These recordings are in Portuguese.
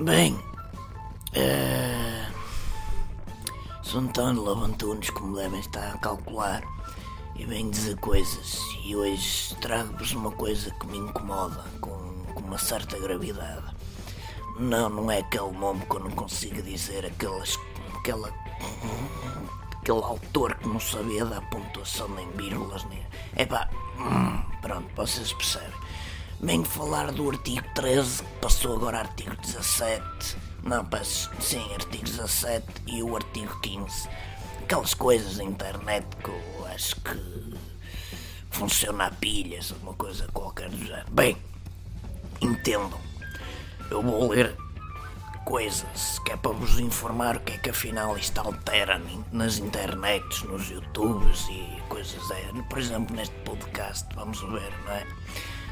Bem, eh, sou António Lavantunes, como devem estar a calcular, e venho dizer coisas. E hoje trago-vos uma coisa que me incomoda, com, com uma certa gravidade. Não, não é aquele nome que eu não consigo dizer, aquelas, aquela, aquele autor que não sabia dar pontuação nem vírgulas, nem. Epá, hum, pronto, vocês percebem. Venho falar do artigo 13, que passou agora artigo 17. Não, peço, sim, artigo 17 e o artigo 15. Aquelas coisas da internet que eu acho que funciona a pilhas, alguma coisa qualquer do género. Bem, entendam. Eu vou ler coisas que é para vos informar o que é que afinal isto altera nas internets, nos youtubes e coisas é. Por exemplo, neste podcast, vamos ver, não é?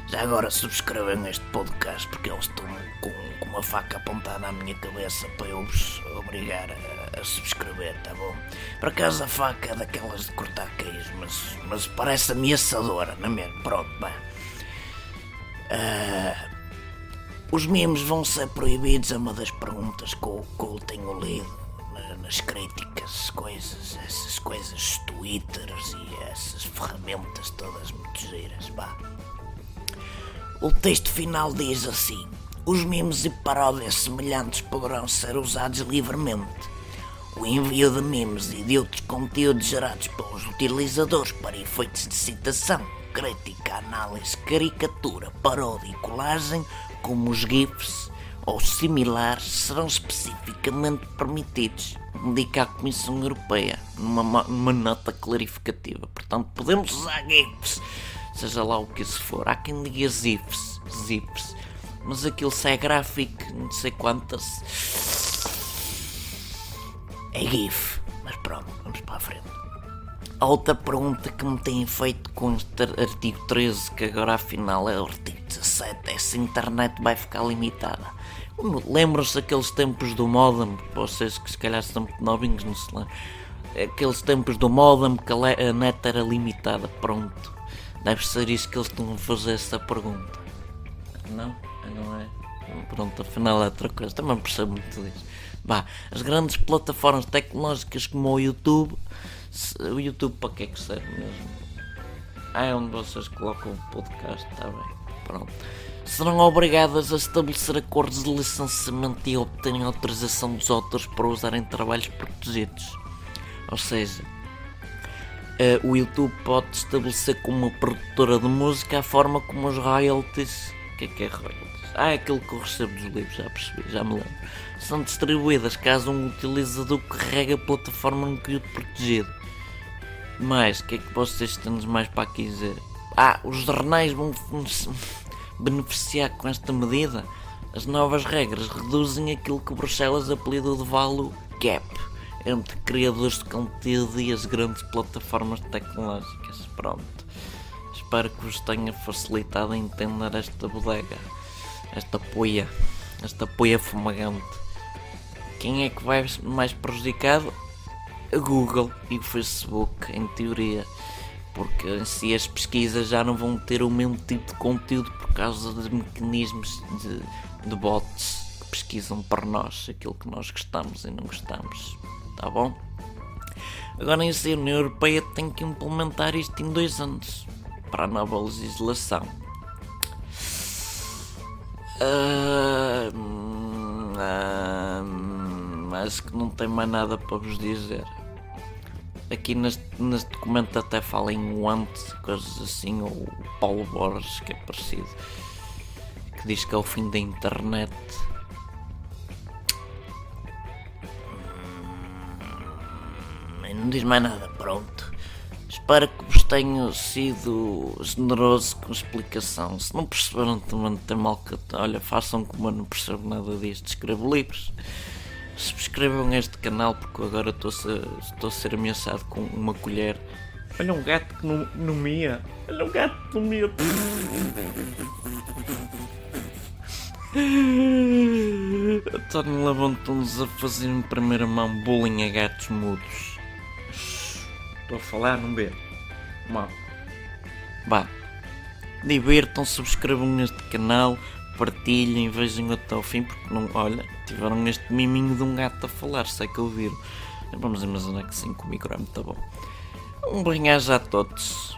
Já agora subscrevam este podcast porque eles estão com, com uma faca apontada à minha cabeça para eu vos obrigar a, a subscrever, tá bom? Por acaso a faca é daquelas de cortar queijo, mas, mas parece ameaçadora, não é mesmo? Pronto, bem. Uh, os memes vão ser proibidos, é uma das perguntas que eu, que eu tenho lido nas críticas, coisas, essas coisas, twitters e essas ferramentas todas muito giras, vá. O texto final diz assim: Os memes e paródias semelhantes poderão ser usados livremente. O envio de memes e de outros conteúdos gerados pelos utilizadores para efeitos de citação, crítica, análise, caricatura, paródia e colagem, como os GIFs ou similares, serão especificamente permitidos, indica a Comissão Europeia numa, numa nota clarificativa. Portanto, podemos usar GIFs seja lá o que isso for. Há quem diga zips, zips, mas aquilo se é gráfico, não sei quantas. É GIF, mas pronto, vamos para a frente. A outra pergunta que me têm feito com este artigo 13, que agora afinal é o artigo 17, é se a internet vai ficar limitada. Lembram-se daqueles tempos do modem, vocês que se calhar são muito novinhos, não se lembram. Aqueles tempos do modem que a net era limitada, pronto Deve ser isso que eles estão a fazer essa pergunta. Não? Não é? Pronto, afinal é outra coisa. Também percebo muito disso. Bah, as grandes plataformas tecnológicas como o YouTube. O YouTube para que é que serve mesmo? Ah, é onde vocês colocam o podcast, está bem. Pronto. Serão obrigadas a estabelecer acordos de licenciamento e obterem autorização dos autores para usarem trabalhos protegidos. Ou seja, uh, o YouTube pode estabelecer como uma produtora de música a forma como os royalties. O que é que é royalties? Ah, é aquilo que eu recebo dos livros, já percebi, já me lembro. São distribuídas caso um utilizador carregue a plataforma no período protegido. Mas, o que é que vocês têm mais para aqui dizer? Ah, os jornais vão beneficiar com esta medida? As novas regras reduzem aquilo que Bruxelas apelidou de value gap entre criadores de conteúdo e as grandes plataformas tecnológicas. Pronto. Espero que vos tenha facilitado a entender esta bodega, esta poia, esta poia fumagante. Quem é que vai mais prejudicado? A Google e o Facebook, em teoria. Porque si as pesquisas já não vão ter o mesmo tipo de conteúdo por causa dos mecanismos de, de bots que pesquisam para nós aquilo que nós gostamos e não gostamos tá bom? Agora em a União Europeia tem que implementar isto em dois anos para a nova legislação. Uh, uh, acho que não tem mais nada para vos dizer. Aqui neste, neste documento até fala em want, coisas assim, ou Paulo Borges, que é parecido, que diz que é o fim da internet. Não diz mais nada, pronto. Espero que vos tenha sido generoso com a explicação. Se não perceberam também tem mal que. Olha, façam como eu não percebo nada disto, escrevo livros. Subscrevam este canal porque agora estou a ser, estou ameaçado com uma colher. Olha um gato que não, não mia. Olha um gato que não mia. António levantou-nos a fazer em primeira mão bullying a gatos mudos. Estou a falar, não ver. Mal. Vá. Divirtam, subscrevam este canal, partilhem, vejam até ao fim, porque não, olha, tiveram este miminho de um gato a falar, sei que ouviram. Vamos imaginar que sim, que o micro é muito bom. Um bem a todos.